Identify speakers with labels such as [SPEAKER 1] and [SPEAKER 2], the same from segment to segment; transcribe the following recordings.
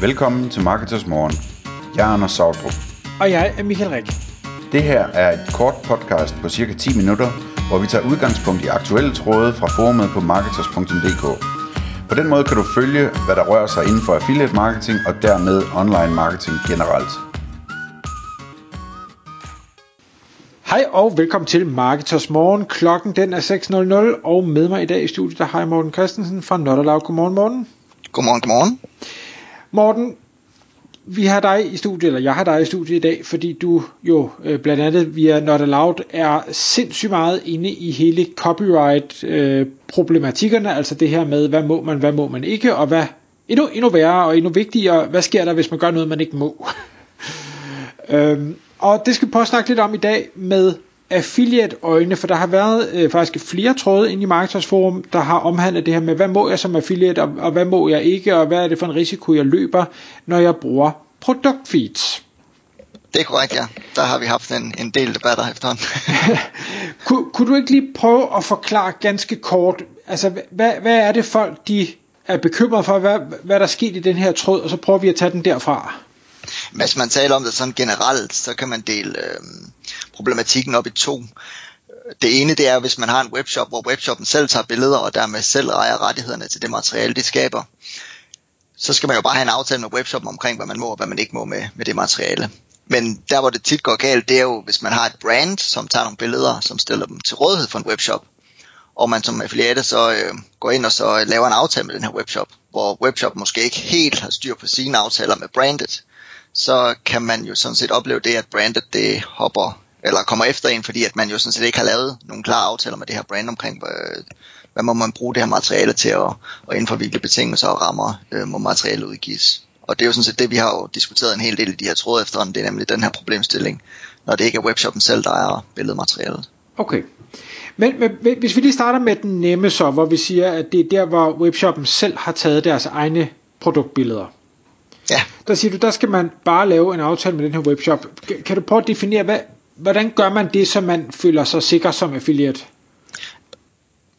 [SPEAKER 1] Velkommen til Marketers Morgen. Jeg er Anders Sautrup.
[SPEAKER 2] Og jeg er Michael Rik.
[SPEAKER 1] Det her er et kort podcast på cirka 10 minutter, hvor vi tager udgangspunkt i aktuelle tråde fra forumet på marketers.dk. På den måde kan du følge, hvad der rører sig inden for affiliate marketing og dermed online marketing generelt.
[SPEAKER 2] Hej og velkommen til Marketers Morgen. Klokken den er 6.00, og med mig i dag i studiet, der har jeg Morten Christensen fra Notterlav. Godmorgen, Morten.
[SPEAKER 3] Godmorgen, godmorgen.
[SPEAKER 2] Morten, vi har dig i studiet, eller jeg har dig i studiet i dag, fordi du jo øh, blandt andet via Not Allowed er sindssygt meget inde i hele copyright-problematikkerne, øh, altså det her med, hvad må man, hvad må man ikke, og hvad endnu, endnu værre og endnu vigtigere, hvad sker der, hvis man gør noget, man ikke må. øhm, og det skal vi prøve at snakke lidt om i dag med affiliate-øjne, for der har været øh, faktisk flere tråde ind i Marketers Forum, der har omhandlet det her med, hvad må jeg som affiliate, og, og hvad må jeg ikke, og hvad er det for en risiko, jeg løber, når jeg bruger produktfeeds.
[SPEAKER 3] Det er korrekt, ja. Der har vi haft en, en del debatter efterhånden.
[SPEAKER 2] kunne, kunne du ikke lige prøve at forklare ganske kort, altså hvad, hvad er det folk, de er bekymret for, hvad, hvad der er sket i den her tråd, og så prøver vi at tage den derfra.
[SPEAKER 3] Hvis man taler om det sådan generelt, så kan man dele øh, problematikken op i to. Det ene det er, hvis man har en webshop, hvor webshoppen selv tager billeder, og dermed selv ejer rettighederne til det materiale, de skaber. Så skal man jo bare have en aftale med webshoppen omkring, hvad man må og hvad man ikke må med, med det materiale. Men der, hvor det tit går galt, det er jo, hvis man har et brand, som tager nogle billeder, som stiller dem til rådighed for en webshop, og man som affiliate så øh, går ind og så laver en aftale med den her webshop, hvor webshop måske ikke helt har styr på sine aftaler med brandet, så kan man jo sådan set opleve det, at brandet det hopper eller kommer efter en, fordi at man jo sådan set ikke har lavet nogle klare aftaler med det her brand omkring, hvad, hvad må man bruge det her materiale til, og, og inden for hvilke betingelser og rammer øh, må materialet udgives. Og det er jo sådan set det, vi har jo diskuteret en hel del i de her tråde efterhånden, det er nemlig den her problemstilling, når det ikke er webshoppen selv, der er billedmaterialet.
[SPEAKER 2] Okay. Men, men hvis vi lige starter med den nemme så, hvor vi siger, at det er der, hvor webshoppen selv har taget deres egne produktbilleder.
[SPEAKER 3] Ja.
[SPEAKER 2] Der siger du, der skal man bare lave en aftale med den her webshop. Kan du prøve at definere, hvad, hvordan gør man det, så man føler sig sikker som affiliate?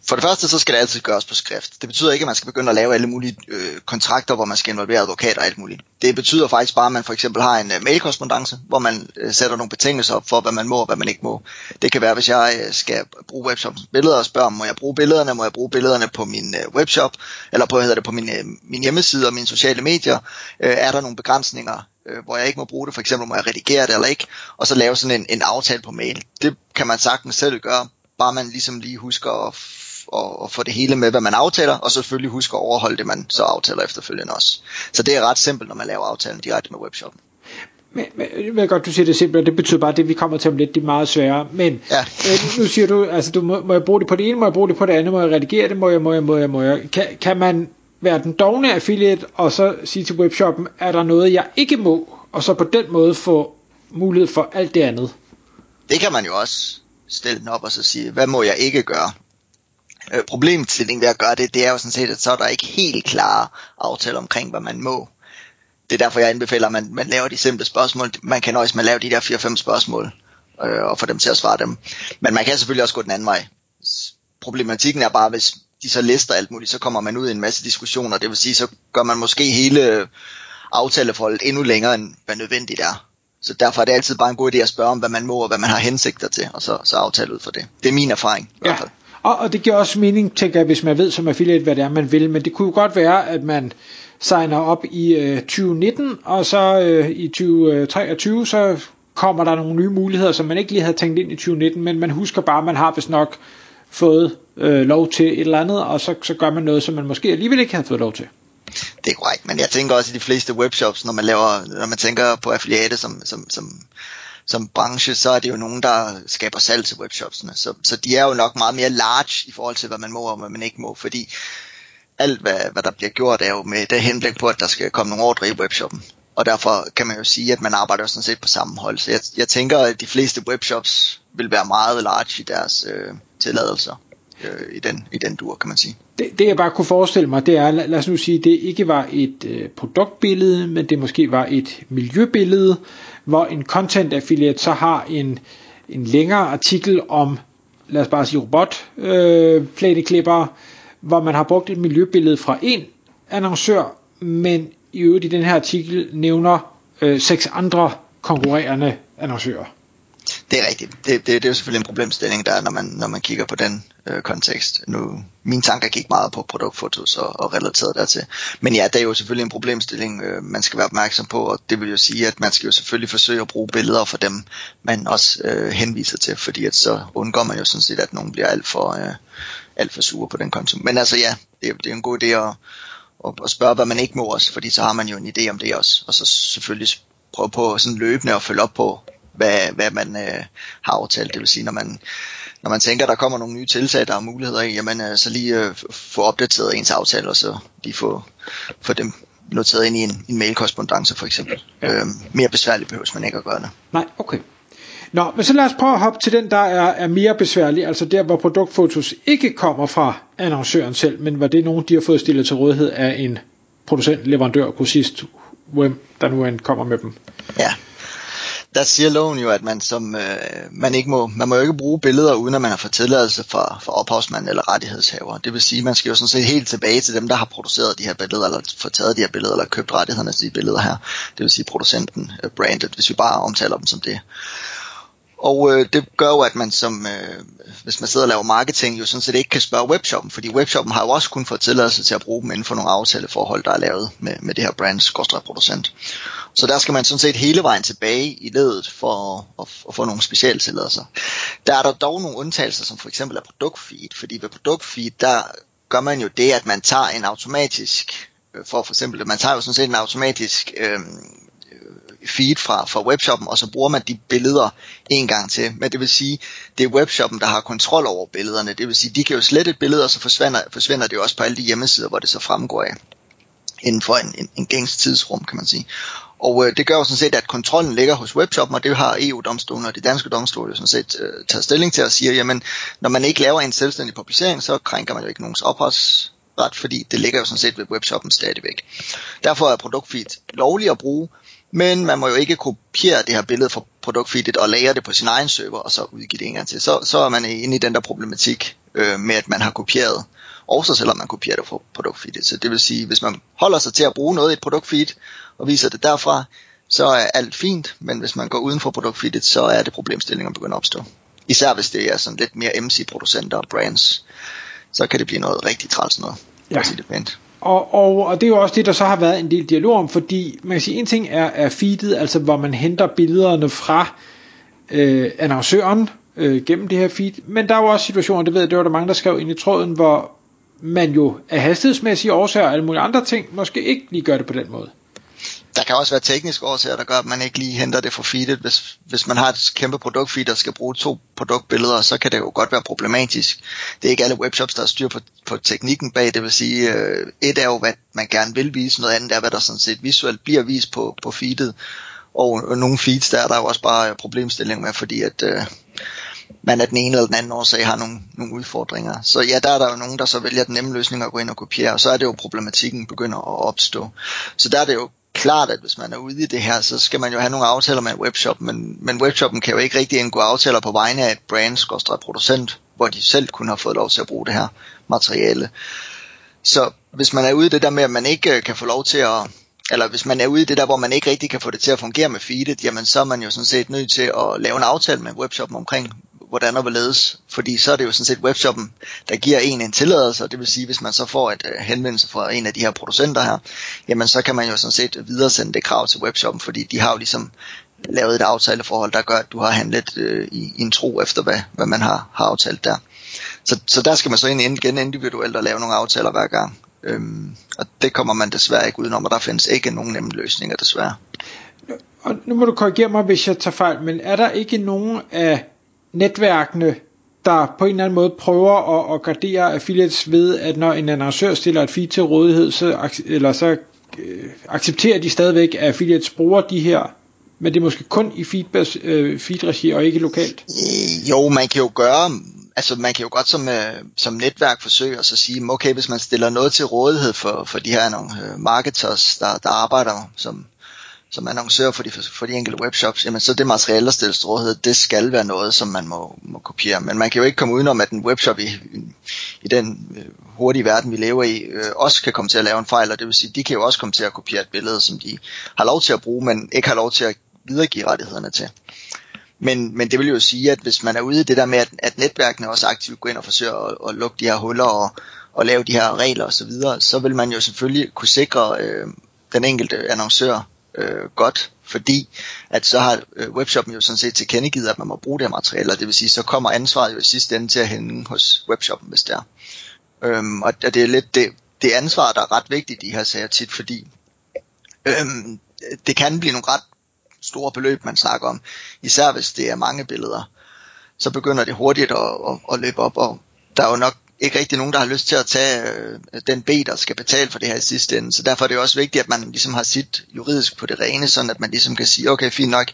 [SPEAKER 3] For det første, så skal det altid gøres på skrift. Det betyder ikke, at man skal begynde at lave alle mulige øh, kontrakter, hvor man skal involvere advokater og alt muligt. Det betyder faktisk bare, at man for eksempel har en øh, mailkorrespondence, hvor man øh, sætter nogle betingelser op for, hvad man må og hvad man ikke må. Det kan være, hvis jeg øh, skal bruge webshops billeder og spørge, må jeg bruge billederne, må jeg bruge billederne på min øh, webshop, eller på, hvad hedder det, på min, øh, min hjemmeside og mine sociale medier. Øh, er der nogle begrænsninger, øh, hvor jeg ikke må bruge det, for eksempel må jeg redigere det eller ikke, og så lave sådan en, en aftale på mail. Det kan man sagtens selv gøre, bare man ligesom lige husker at og, og få det hele med, hvad man aftaler, og selvfølgelig huske at overholde det, man så aftaler efterfølgende også. Så det er ret simpelt, når man laver aftalen direkte med webshoppen.
[SPEAKER 2] Men, men jeg ved godt, du siger det simpelt, og det betyder bare, at det vi kommer til om lidt, det er meget sværere. Men
[SPEAKER 3] ja.
[SPEAKER 2] øh, nu siger du, altså du må, må jeg bruge det på det ene, må jeg bruge det på det andet, må jeg redigere det, må jeg, må jeg, må jeg, må jeg. Kan, kan man være den dogne affiliate, og så sige til webshoppen, er der noget, jeg ikke må, og så på den måde få mulighed for alt det andet?
[SPEAKER 3] Det kan man jo også stille den op og så sige, hvad må jeg ikke gøre? Øh, problemstillingen ved at gøre det, det er jo sådan set, at så er der ikke helt klare aftaler omkring, hvad man må. Det er derfor, jeg anbefaler, at man, man laver de simple spørgsmål. Man kan nøjes med at lave de der 4-5 spørgsmål, øh, og få dem til at svare dem. Men man kan selvfølgelig også gå den anden vej. Problematikken er bare, hvis de så lister alt muligt, så kommer man ud i en masse diskussioner. Det vil sige, så gør man måske hele aftaleforholdet endnu længere, end hvad nødvendigt er. Så derfor er det altid bare en god idé at spørge om, hvad man må og hvad man har hensigter til, og så, så aftale ud for det. Det er min erfaring i
[SPEAKER 2] ja.
[SPEAKER 3] hvert fald.
[SPEAKER 2] Og, og det giver også mening, tænker jeg, hvis man ved som affiliate, hvad det er, man vil. Men det kunne jo godt være, at man signer op i øh, 2019, og så øh, i 2023, øh, så kommer der nogle nye muligheder, som man ikke lige havde tænkt ind i 2019, men man husker bare, at man har vist nok fået øh, lov til et eller andet, og så, så gør man noget, som man måske alligevel ikke havde fået lov til.
[SPEAKER 3] Det er korrekt, men jeg tænker også i de fleste webshops, når man laver, når man tænker på affiliate som, som, som som branche, så er det jo nogen, der skaber salg til webshopsene. Så, så de er jo nok meget mere large i forhold til, hvad man må og hvad man ikke må, fordi alt, hvad, hvad der bliver gjort, er jo med det henblik på, at der skal komme nogle ordre i webshoppen. Og derfor kan man jo sige, at man arbejder sådan set på samme hold. Så jeg, jeg tænker, at de fleste webshops vil være meget large i deres øh, tilladelser øh, i, den, i den dur, kan man sige.
[SPEAKER 2] Det, det jeg bare kunne forestille mig, det er, lad, lad os nu sige, det ikke var et øh, produktbillede, men det måske var et miljøbillede, hvor en content affiliate så har en, en længere artikel om, lad os bare sige robot øh, hvor man har brugt et miljøbillede fra en annoncør, men i øvrigt i den her artikel nævner øh, seks andre konkurrerende annoncører.
[SPEAKER 3] Det er rigtigt. Det, det, det er jo selvfølgelig en problemstilling, der er, når man, når man kigger på den øh, kontekst. Nu, mine tanker gik meget på produktfotos og, og relateret dertil. Men ja, det er jo selvfølgelig en problemstilling, øh, man skal være opmærksom på, og det vil jo sige, at man skal jo selvfølgelig forsøge at bruge billeder for dem, man også øh, henviser til, fordi at så undgår man jo sådan set, at nogen bliver alt for, øh, alt for sure på den konto. Men altså ja, det, det er en god idé at, at, at spørge, hvad man ikke må også, fordi så har man jo en idé om det også, og så selvfølgelig prøve på sådan løbende at følge op på, hvad, hvad man øh, har aftalt. Det vil sige, når man, når man tænker, at der kommer nogle nye tiltag, der har muligheder i, jamen øh, så lige øh, få opdateret ens aftale, og så lige få, få dem noteret ind i en, en mailkorrespondance for eksempel. Ja. Øhm, mere besværligt behøves man ikke at gøre det.
[SPEAKER 2] Nej, okay. Nå, men så lad os prøve at hoppe til den, der er, er mere besværlig, altså der, hvor produktfotos ikke kommer fra annoncøren selv, men hvor det er nogen, de har fået stillet til rådighed af en producent, leverandør, kursist, hvem der nu end kommer med dem.
[SPEAKER 3] Ja, der siger loven jo, at man som øh, man ikke må, man må jo ikke bruge billeder, uden at man har fået tilladelse fra, fra ophavsmand eller rettighedshaver. Det vil sige, at man skal jo sådan set helt tilbage til dem, der har produceret de her billeder, eller fået taget de her billeder, eller købt rettighederne til de billeder her. Det vil sige producenten, øh, brandet, hvis vi bare omtaler dem som det. Og øh, det gør jo, at man som, øh, hvis man sidder og laver marketing, jo sådan set ikke kan spørge webshoppen, fordi webshoppen har jo også kun fået tilladelse til at bruge dem inden for nogle aftaleforhold, der er lavet med, med det her brands producent. Så der skal man sådan set hele vejen tilbage i ledet for at, at få nogle specielle tilladelser. Der er der dog nogle undtagelser, som for eksempel er produktfeed, fordi ved produktfeed, der gør man jo det, at man tager en automatisk, øh, for for eksempel, man tager jo sådan set en automatisk øh, feed fra, fra webshoppen, og så bruger man de billeder en gang til. Men det vil sige, det er webshoppen, der har kontrol over billederne. Det vil sige, de kan jo slette et billede, og så forsvinder, forsvinder det jo også på alle de hjemmesider, hvor det så fremgår af inden for en, en, en gængs tidsrum, kan man sige. Og øh, det gør jo sådan set, at kontrollen ligger hos webshoppen, og det har EU-domstolen og de danske domstole jo sådan set øh, taget stilling til at sige, jamen når man ikke laver en selvstændig publicering, så krænker man jo ikke nogens ophavsret, fordi det ligger jo sådan set ved webshoppen stadigvæk. Derfor er produktfeed lovligt at bruge, men man må jo ikke kopiere det her billede fra produktfeedet og lagre det på sin egen server, og så udgive det en gang til. Så, så er man inde i den der problematik øh, med, at man har kopieret, også selvom man kopierer det fra produktfeedet. Så det vil sige, hvis man holder sig til at bruge noget i et produktfeed, og viser det derfra, så er alt fint, men hvis man går uden for produktfeedet, så er det problemstillinger begynder at opstå. Især hvis det er sådan lidt mere MC-producenter og brands, så kan det blive noget rigtig træls noget, ja. at sige det pænt.
[SPEAKER 2] Og, og, og det er jo også det, der så har været en del dialog om, fordi man kan sige, en ting er, er feedet, altså hvor man henter billederne fra øh, annoncøren øh, gennem det her feed, men der er jo også situationer, det ved jeg, det var der mange, der skrev ind i tråden, hvor man jo af hastighedsmæssige årsager og alle mulige andre ting, måske ikke lige gør det på den måde
[SPEAKER 3] der kan også være tekniske årsager, der gør, at man ikke lige henter det fra feedet. Hvis, hvis man har et kæmpe produktfeed, der skal bruge to produktbilleder, så kan det jo godt være problematisk. Det er ikke alle webshops, der har styr på, på teknikken bag. Det vil sige, øh, et er jo, hvad man gerne vil vise, noget andet er, hvad der sådan set visuelt bliver vist på, på feedet. Og, og nogle feeds, der er der jo også bare problemstilling med, fordi at... Øh, man af den ene eller den anden årsag har nogle, nogle udfordringer. Så ja, der er der jo nogen, der så vælger den nemme løsning at gå ind og kopiere, og så er det jo problematikken begynder at opstå. Så der er det jo klart, at hvis man er ude i det her, så skal man jo have nogle aftaler med en webshop, men, men webshoppen kan jo ikke rigtig indgå aftaler på vegne af et brand, producent, hvor de selv kunne have fået lov til at bruge det her materiale. Så hvis man er ude i det der med, at man ikke øh, kan få lov til at, eller hvis man er ude i det der, hvor man ikke rigtig kan få det til at fungere med feedet, jamen så er man jo sådan set nødt til at lave en aftale med webshoppen omkring, hvordan og hvorledes. Fordi så er det jo sådan set webshoppen, der giver en en tilladelse, og det vil sige, hvis man så får et øh, henvendelse fra en af de her producenter her, jamen så kan man jo sådan set videresende det krav til webshoppen, fordi de har jo ligesom lavet et aftaleforhold, der gør, at du har handlet øh, i, i en tro efter, hvad, hvad man har, har aftalt der. Så, så der skal man så ind igen individuelt og lave nogle aftaler hver gang. Øhm, og det kommer man desværre ikke udenom, og der findes ikke nogen nemme løsninger desværre.
[SPEAKER 2] Og nu må du korrigere mig, hvis jeg tager fejl, men er der ikke nogen af netværkene, der på en eller anden måde prøver at, at gardere affiliates ved, at når en annoncør stiller et feed til rådighed, så, eller så øh, accepterer de stadigvæk, at affiliates bruger de her men det er måske kun i feedback, øh, feed-regi og ikke lokalt?
[SPEAKER 3] Øh, jo, man kan jo gøre, altså man kan jo godt som, øh, som netværk forsøge at så sige, okay, hvis man stiller noget til rådighed for, for de her nogle øh, marketers, der, der arbejder som som annoncør for de, for de enkelte webshops, jamen så det materiale, der stilles rådighed, det skal være noget, som man må, må kopiere. Men man kan jo ikke komme udenom, at en webshop i, i den øh, hurtige verden, vi lever i, øh, også kan komme til at lave en fejl, og det vil sige, de kan jo også komme til at kopiere et billede, som de har lov til at bruge, men ikke har lov til at videregive rettighederne til. Men, men det vil jo sige, at hvis man er ude i det der med, at, at netværkene også aktivt går ind og forsøger at, at lukke de her huller og, og lave de her regler osv., så, videre, så vil man jo selvfølgelig kunne sikre øh, den enkelte annoncør øh, godt, fordi at så har øh, webshoppen jo sådan set tilkendegivet, at man må bruge det her materiale, og det vil sige, så kommer ansvaret jo i sidste ende til at hænge hos webshoppen, hvis det er. Øhm, og det er lidt det, det ansvar, der er ret vigtigt i de her sager tit, fordi øhm, det kan blive nogle ret store beløb, man snakker om, især hvis det er mange billeder, så begynder det hurtigt at, at, at løbe op, og der er jo nok ikke rigtig nogen, der har lyst til at tage øh, den B, der skal betale for det her i sidste ende. Så derfor er det også vigtigt, at man ligesom har sit juridisk på det rene, sådan at man ligesom kan sige, okay, fint nok,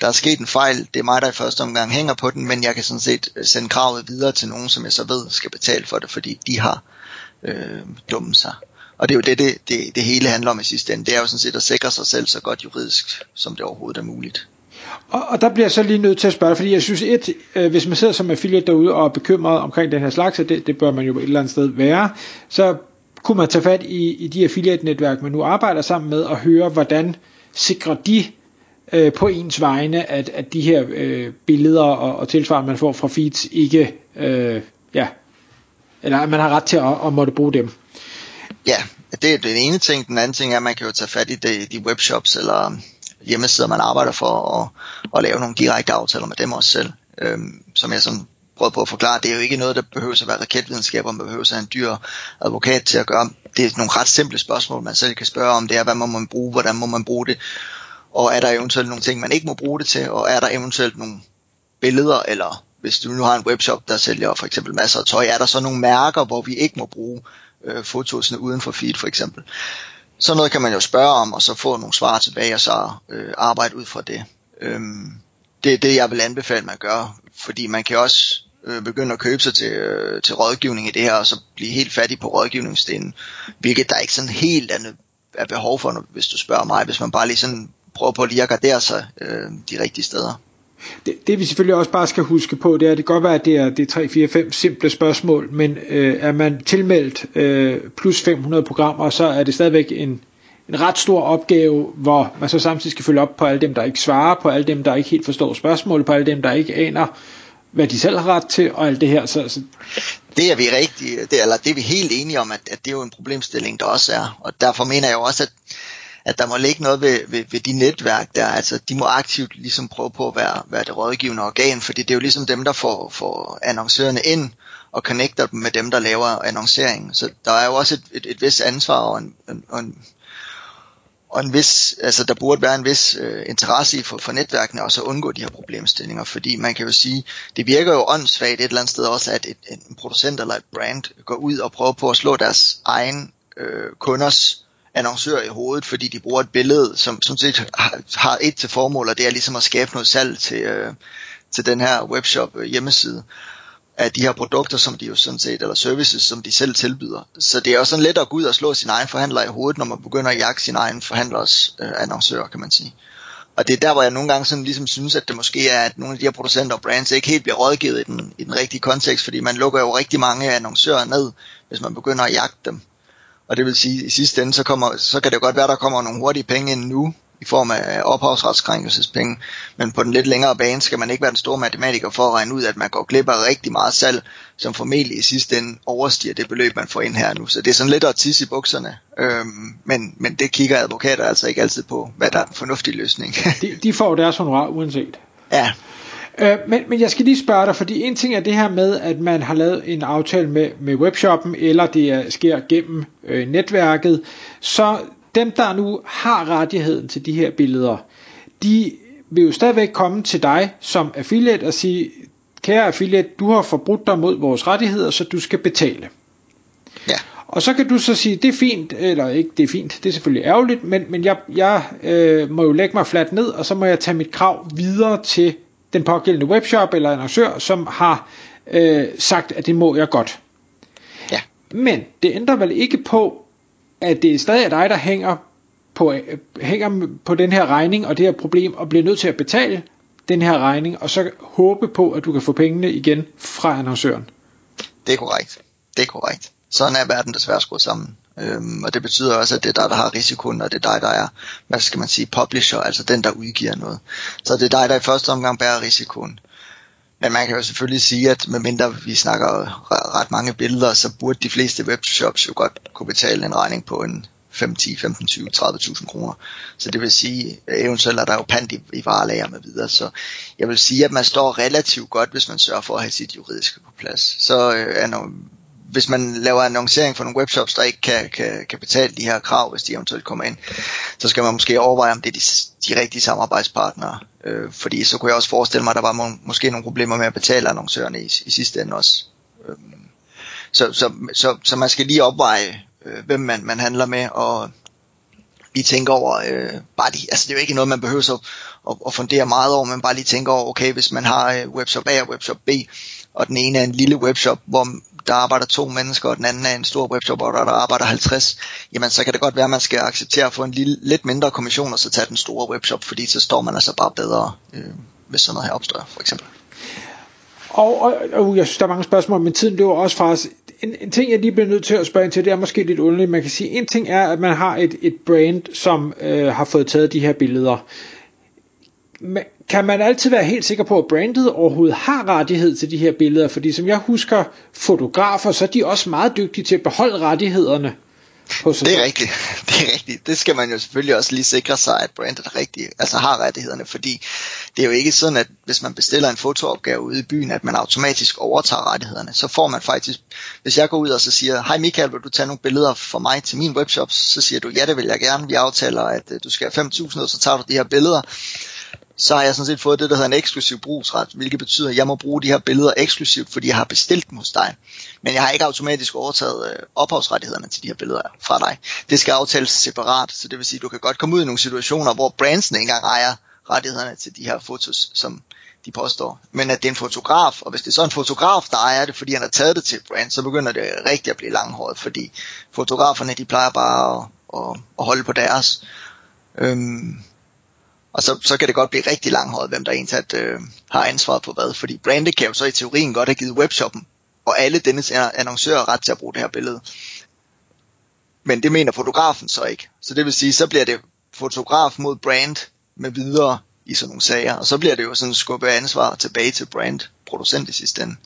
[SPEAKER 3] der er sket en fejl, det er mig, der i første omgang hænger på den, men jeg kan sådan set øh, sende kravet videre til nogen, som jeg så ved skal betale for det, fordi de har øh, dummet sig. Og det er jo det det, det, det hele handler om i sidste ende. Det er jo sådan set at sikre sig selv så godt juridisk, som det overhovedet er muligt.
[SPEAKER 2] Og, og der bliver jeg så lige nødt til at spørge, fordi jeg synes, et, øh, hvis man sidder som affiliate derude og er bekymret omkring den her slags, det, det bør man jo et eller andet sted være, så kunne man tage fat i, i de affiliate-netværk, man nu arbejder sammen med, og høre, hvordan sikrer de øh, på ens vegne, at, at de her øh, billeder og, og tilsvarende, man får fra feeds, ikke, øh, ja, eller at man har ret til at, at måtte bruge dem.
[SPEAKER 3] Ja, det er den ene ting. Den anden ting er, at man kan jo tage fat i de, de webshops eller hjemmesider, man arbejder for, at, at lave nogle direkte aftaler med dem også selv. Øhm, som jeg sådan prøvede på at forklare, det er jo ikke noget, der behøver at være raketvidenskab, og man behøver at en dyr advokat til at gøre. Det er nogle ret simple spørgsmål, man selv kan spørge om. Det er, hvad må man bruge, hvordan må man bruge det, og er der eventuelt nogle ting, man ikke må bruge det til, og er der eventuelt nogle billeder, eller hvis du nu har en webshop, der sælger for eksempel masser af tøj, er der så nogle mærker, hvor vi ikke må bruge øh, fotosene uden for feed for eksempel. Så noget kan man jo spørge om, og så få nogle svar tilbage, og så øh, arbejde ud fra det. Øhm, det er det, jeg vil anbefale, man gør, fordi man kan også øh, begynde at købe sig til, øh, til rådgivning i det her, og så blive helt fattig på rådgivningsdelen, hvilket der ikke sådan helt er, er behov for, hvis du spørger mig, hvis man bare lige sådan prøver på lige at gardere sig øh, de rigtige steder.
[SPEAKER 2] Det, det vi selvfølgelig også bare skal huske på, det er, at det kan godt være, at det er, det er 3, 4, 5 simple spørgsmål, men øh, er man tilmeldt øh, plus 500 programmer, så er det stadigvæk en, en ret stor opgave, hvor man så samtidig skal følge op på alle dem, der ikke svarer, på alle dem, der ikke helt forstår spørgsmålet, på alle dem, der ikke aner, hvad de selv har ret til, og alt det her. Så, så...
[SPEAKER 3] Det er vi rigtig, det, eller det er vi helt enige om, at, at det er jo en problemstilling, der også er. Og derfor mener jeg jo også, at at der må ligge noget ved, ved, ved de netværk der, altså de må aktivt ligesom prøve på at være, være det rådgivende organ, fordi det er jo ligesom dem, der får, får annoncørerne ind og connecter dem med dem, der laver annonceringen. Så der er jo også et, et, et vis ansvar og en, en, og en, og en vis, altså der burde være en vis øh, interesse i for, for netværkene også at undgå de her problemstillinger, fordi man kan jo sige, det virker jo åndssvagt et eller andet sted også, at et, en producent eller et brand går ud og prøver på at slå deres egen øh, kunders annoncør i hovedet, fordi de bruger et billede, som sådan set har, et til formål, og det er ligesom at skabe noget salg til, øh, til den her webshop øh, hjemmeside af de her produkter, som de jo sådan set, eller services, som de selv tilbyder. Så det er også sådan let at gå ud og slå sin egen forhandler i hovedet, når man begynder at jagte sin egen forhandlers øh, annoncør, kan man sige. Og det er der, hvor jeg nogle gange sådan ligesom synes, at det måske er, at nogle af de her producenter og brands ikke helt bliver rådgivet i den, i den rigtige kontekst, fordi man lukker jo rigtig mange annoncører ned, hvis man begynder at jagte dem. Og det vil sige, at i sidste ende, så, kommer, så kan det godt være, der kommer nogle hurtige penge ind nu, i form af ophavsretskrænkelsespenge, men på den lidt længere bane skal man ikke være den store matematiker for at regne ud, at man går glip af rigtig meget salg, som formentlig i sidste ende overstiger det beløb, man får ind her nu. Så det er sådan lidt at tisse i bukserne, øhm, men, men det kigger advokater altså ikke altid på, hvad der er en fornuftig løsning.
[SPEAKER 2] de, de får deres honorar uanset.
[SPEAKER 3] Ja,
[SPEAKER 2] Øh, men, men jeg skal lige spørge dig, fordi en ting er det her med, at man har lavet en aftale med, med webshoppen, eller det er, sker gennem øh, netværket, så dem, der nu har rettigheden til de her billeder, de vil jo stadigvæk komme til dig som affiliate og sige, kære affiliate, du har forbrudt dig mod vores rettigheder, så du skal betale.
[SPEAKER 3] Ja.
[SPEAKER 2] Og så kan du så sige, det er fint, eller ikke, det er fint, det er selvfølgelig ærgerligt, men, men jeg, jeg øh, må jo lægge mig fladt ned, og så må jeg tage mit krav videre til den pågældende webshop eller annoncør, som har øh, sagt, at det må jeg godt.
[SPEAKER 3] Ja.
[SPEAKER 2] Men det ændrer vel ikke på, at det er stadig dig, der hænger på, hænger på den her regning og det her problem, og bliver nødt til at betale den her regning, og så håbe på, at du kan få pengene igen fra annoncøren.
[SPEAKER 3] Det er korrekt. Det er korrekt. Sådan er verden desværre skruet sammen. Øhm, og det betyder også, at det er dig, der har risikoen, og det er dig, der er, hvad skal man sige, publisher, altså den, der udgiver noget. Så det er dig, der i første omgang bærer risikoen. Men man kan jo selvfølgelig sige, at medmindre vi snakker ret mange billeder, så burde de fleste webshops jo godt kunne betale en regning på en 5, 10, 15, 20, 30.000 kroner. Så det vil sige, eventuelt er der jo pant i, i varelager med videre. Så jeg vil sige, at man står relativt godt, hvis man sørger for at have sit juridiske på plads. Så øh, er nogle, hvis man laver annoncering for nogle webshops, der ikke kan, kan, kan betale de her krav, hvis de eventuelt kommer ind, så skal man måske overveje, om det er de, de rigtige samarbejdspartnere. Øh, fordi så kunne jeg også forestille mig, at der var må, måske nogle problemer med at betale annoncørerne i, i sidste ende også. Øh, så, så, så, så man skal lige opveje, øh, hvem man, man handler med, og lige tænke over, øh, bare lige, altså det er jo ikke noget, man behøver så at, at fundere meget over, men bare lige tænke over, okay, hvis man har øh, webshop A og webshop B, og den ene er en lille webshop, hvor der arbejder to mennesker, og den anden er en stor webshop, og der, der arbejder 50, jamen så kan det godt være, at man skal acceptere at få en lille, lidt mindre kommission, og så tage den store webshop, fordi så står man altså bare bedre, øh, hvis sådan noget her opstår, for eksempel.
[SPEAKER 2] Og, og, og jeg synes, der er mange spørgsmål, men tiden løber også fra os. En, en ting, jeg lige bliver nødt til at spørge ind til, det er måske lidt underligt. Man kan sige, en ting er, at man har et, et brand, som øh, har fået taget de her billeder. Kan man altid være helt sikker på, at brandet overhovedet har rettighed til de her billeder? Fordi som jeg husker fotografer, så er de også meget dygtige til at beholde rettighederne.
[SPEAKER 3] På det er rigtigt. Det er rigtigt. Det skal man jo selvfølgelig også lige sikre sig, at brandet rigtig, altså har rettighederne, fordi det er jo ikke sådan, at hvis man bestiller en fotoopgave ude i byen, at man automatisk overtager rettighederne. Så får man faktisk, hvis jeg går ud og så siger, hej Michael, vil du tage nogle billeder for mig til min webshop, så siger du, ja det vil jeg gerne. Vi aftaler, at øh, du skal have 5.000, og så tager du de her billeder så har jeg sådan set fået det, der hedder en eksklusiv brugsret, hvilket betyder, at jeg må bruge de her billeder eksklusivt, fordi jeg har bestilt dem hos dig. Men jeg har ikke automatisk overtaget øh, ophavsrettighederne til de her billeder fra dig. Det skal aftales separat, så det vil sige, at du kan godt komme ud i nogle situationer, hvor brandsene ikke engang ejer rettighederne til de her fotos, som de påstår. Men at det er en fotograf, og hvis det er så en fotograf, der ejer det, fordi han har taget det til brand, så begynder det rigtig at blive langhåret, fordi fotograferne, de plejer bare at, at, at holde på deres. Øhm, og så, så kan det godt blive rigtig langhåret, hvem der egentlig øh, har ansvaret på hvad. Fordi brandet kan jo så i teorien godt have givet webshoppen og alle dennes annoncører ret til at bruge det her billede. Men det mener fotografen så ikke. Så det vil sige, så bliver det fotograf mod brand med videre i sådan nogle sager. Og så bliver det jo sådan skubbet ansvar tilbage til brand producent i sidste ende.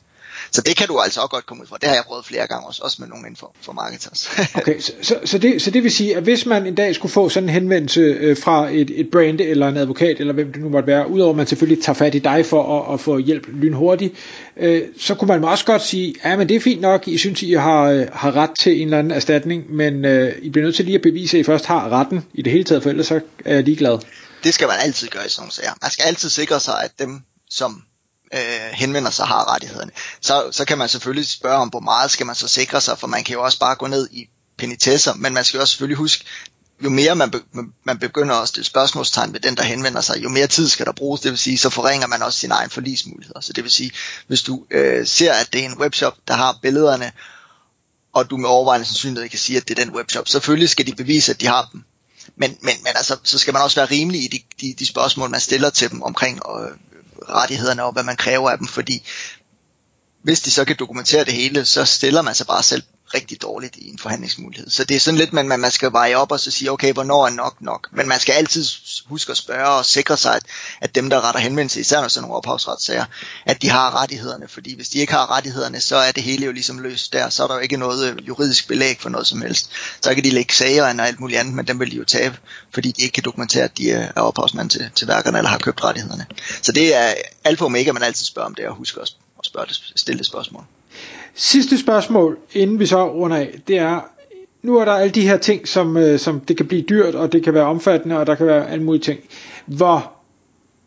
[SPEAKER 3] Så det kan du altså også godt komme ud fra. Det har jeg prøvet flere gange også, også med nogle inden for, for marketers.
[SPEAKER 2] okay, så, så, så, det, så det vil sige, at hvis man en dag skulle få sådan en henvendelse øh, fra et, et brand eller en advokat, eller hvem det nu måtte være, udover at man selvfølgelig tager fat i dig for at, at få hjælp lynhurtigt, øh, så kunne man også godt sige, ja, men det er fint nok, I synes, I har, øh, har ret til en eller anden erstatning, men øh, I bliver nødt til lige at bevise, at I først har retten i det hele taget, for ellers så er jeg ligeglad.
[SPEAKER 3] Det skal man altid gøre i sådan nogle sager. Man skal altid sikre sig, at dem, som øh, henvender sig har rettighederne. Så, så kan man selvfølgelig spørge om, hvor meget skal man så sikre sig, for man kan jo også bare gå ned i penitesser, men man skal jo også selvfølgelig huske, jo mere man, be, man begynder at stille spørgsmålstegn ved den, der henvender sig, jo mere tid skal der bruges, det vil sige, så forringer man også sin egen forlismuligheder. Så det vil sige, hvis du øh, ser, at det er en webshop, der har billederne, og du med overvejende sandsynlighed kan sige, at det er den webshop, selvfølgelig skal de bevise, at de har dem. Men, men, men altså, så skal man også være rimelig i de, de, de spørgsmål, man stiller til dem omkring øh, rettighederne og hvad man kræver af dem, fordi hvis de så kan dokumentere det hele, så stiller man sig bare selv rigtig dårligt i en forhandlingsmulighed. Så det er sådan lidt, man, man, man skal veje op og så sige, okay, hvornår er nok nok? Men man skal altid huske at spørge og sikre sig, at, at dem, der retter henvendelse, især når sådan nogle ophavsretssager, at de har rettighederne. Fordi hvis de ikke har rettighederne, så er det hele jo ligesom løst der. Så er der jo ikke noget øh, juridisk belæg for noget som helst. Så kan de lægge sager og alt muligt andet, men dem vil de jo tabe, fordi de ikke kan dokumentere, at de øh, er ophavsmand til, til værkerne eller har købt rettighederne. Så det er alfa og omega, man altid spørger om det, og huske også at spørge det, stille det spørgsmål.
[SPEAKER 2] Sidste spørgsmål, inden vi så runder af, det er, nu er der alle de her ting, som, øh, som det kan blive dyrt, og det kan være omfattende, og der kan være alle mulige ting. Hvor,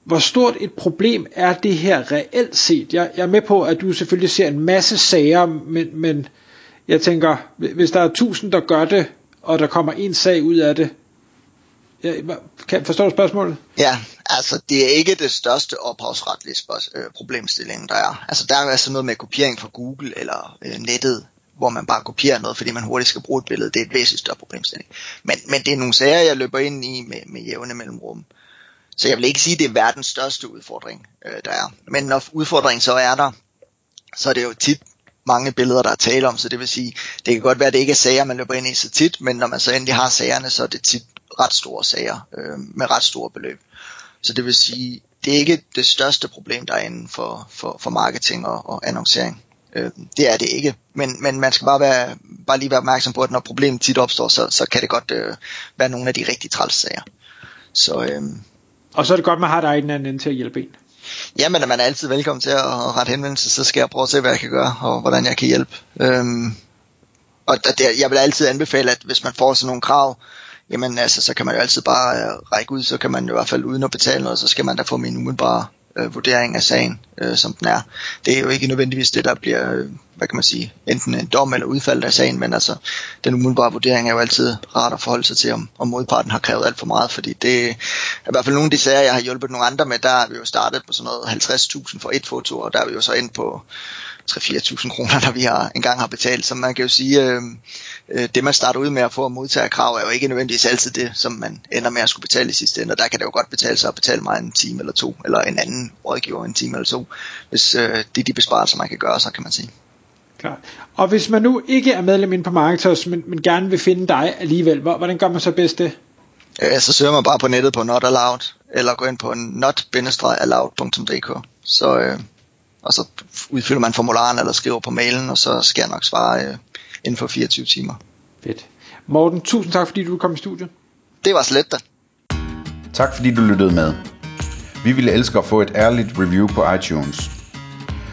[SPEAKER 2] hvor stort et problem er det her reelt set? Jeg, jeg er med på, at du selvfølgelig ser en masse sager, men, men jeg tænker, hvis der er tusind, der gør det, og der kommer en sag ud af det, kan, forstår du spørgsmålet?
[SPEAKER 3] Ja, altså det er ikke det største ophavsretlige spørg- øh, problemstilling, der er. Altså der er altså noget med kopiering fra Google eller øh, nettet hvor man bare kopierer noget, fordi man hurtigt skal bruge et billede. Det er et væsentligt større problemstilling. Men, men det er nogle sager, jeg løber ind i med, med jævne mellemrum. Så jeg vil ikke sige, at det er verdens største udfordring, øh, der er. Men når udfordringen så er der, så er det jo tit mange billeder, der er tale om, så det vil sige, det kan godt være, at det ikke er sager, man løber ind i så tit, men når man så endelig har sagerne, så er det tit ret store sager øh, med ret store beløb. Så det vil sige, det er ikke det største problem, der er inden for, for, for marketing og, og annoncering. Øh, det er det ikke. Men, men man skal bare, være, bare lige være opmærksom på, at når problemet tit opstår, så, så kan det godt øh, være nogle af de rigtig træls sager. Så, øh,
[SPEAKER 2] og så er det godt, man har dig i den anden til at hjælpe en.
[SPEAKER 3] Jamen, man er altid velkommen til at rette henvendelse, så skal jeg prøve at se, hvad jeg kan gøre, og hvordan jeg kan hjælpe. Øhm, og det, jeg vil altid anbefale, at hvis man får sådan nogle krav, jamen altså, så kan man jo altid bare øh, række ud, så kan man i hvert fald uden at betale noget, så skal man da få min umiddelbare øh, vurdering af sagen, øh, som den er. Det er jo ikke nødvendigvis det, der bliver, øh, hvad kan man sige, enten en dom eller udfald af sagen, men altså, den umiddelbare vurdering er jo altid rart at forholde sig til, om, om modparten har krævet alt for meget, fordi det er i hvert fald nogle af de sager, jeg har hjulpet nogle andre med, der har vi jo startet på sådan noget 50.000 for et foto, og der er vi jo så ind på 3-4.000 kroner, der vi har engang har betalt. Så man kan jo sige, øh, øh, det man starter ud med at få modtage krav, er jo ikke nødvendigvis altid det, som man ender med at skulle betale i sidste ende. Og der kan det jo godt betale sig at betale mig en time eller to, eller en anden rådgiver en time eller to, hvis øh, det er de besparelser, man kan gøre, så kan man sige.
[SPEAKER 2] Klar. Og hvis man nu ikke er medlem inde på Marketers, men, men gerne vil finde dig alligevel, hvordan gør man så bedst det?
[SPEAKER 3] Øh, så søger man bare på nettet på Not Allowed, eller gå ind på not-allowed.dk. Så, øh, og så udfylder man formularen eller skriver på mailen, og så skal jeg nok svare øh, inden for 24 timer.
[SPEAKER 2] Fedt. Morten, tusind tak fordi du kom i studiet.
[SPEAKER 3] Det var slet da.
[SPEAKER 1] Tak fordi du lyttede med. Vi ville elske at få et ærligt review på iTunes.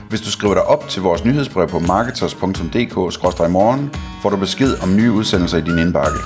[SPEAKER 1] Hvis du skriver dig op til vores nyhedsbrev på marketers.dk-morgen, får du besked om nye udsendelser i din indbakke.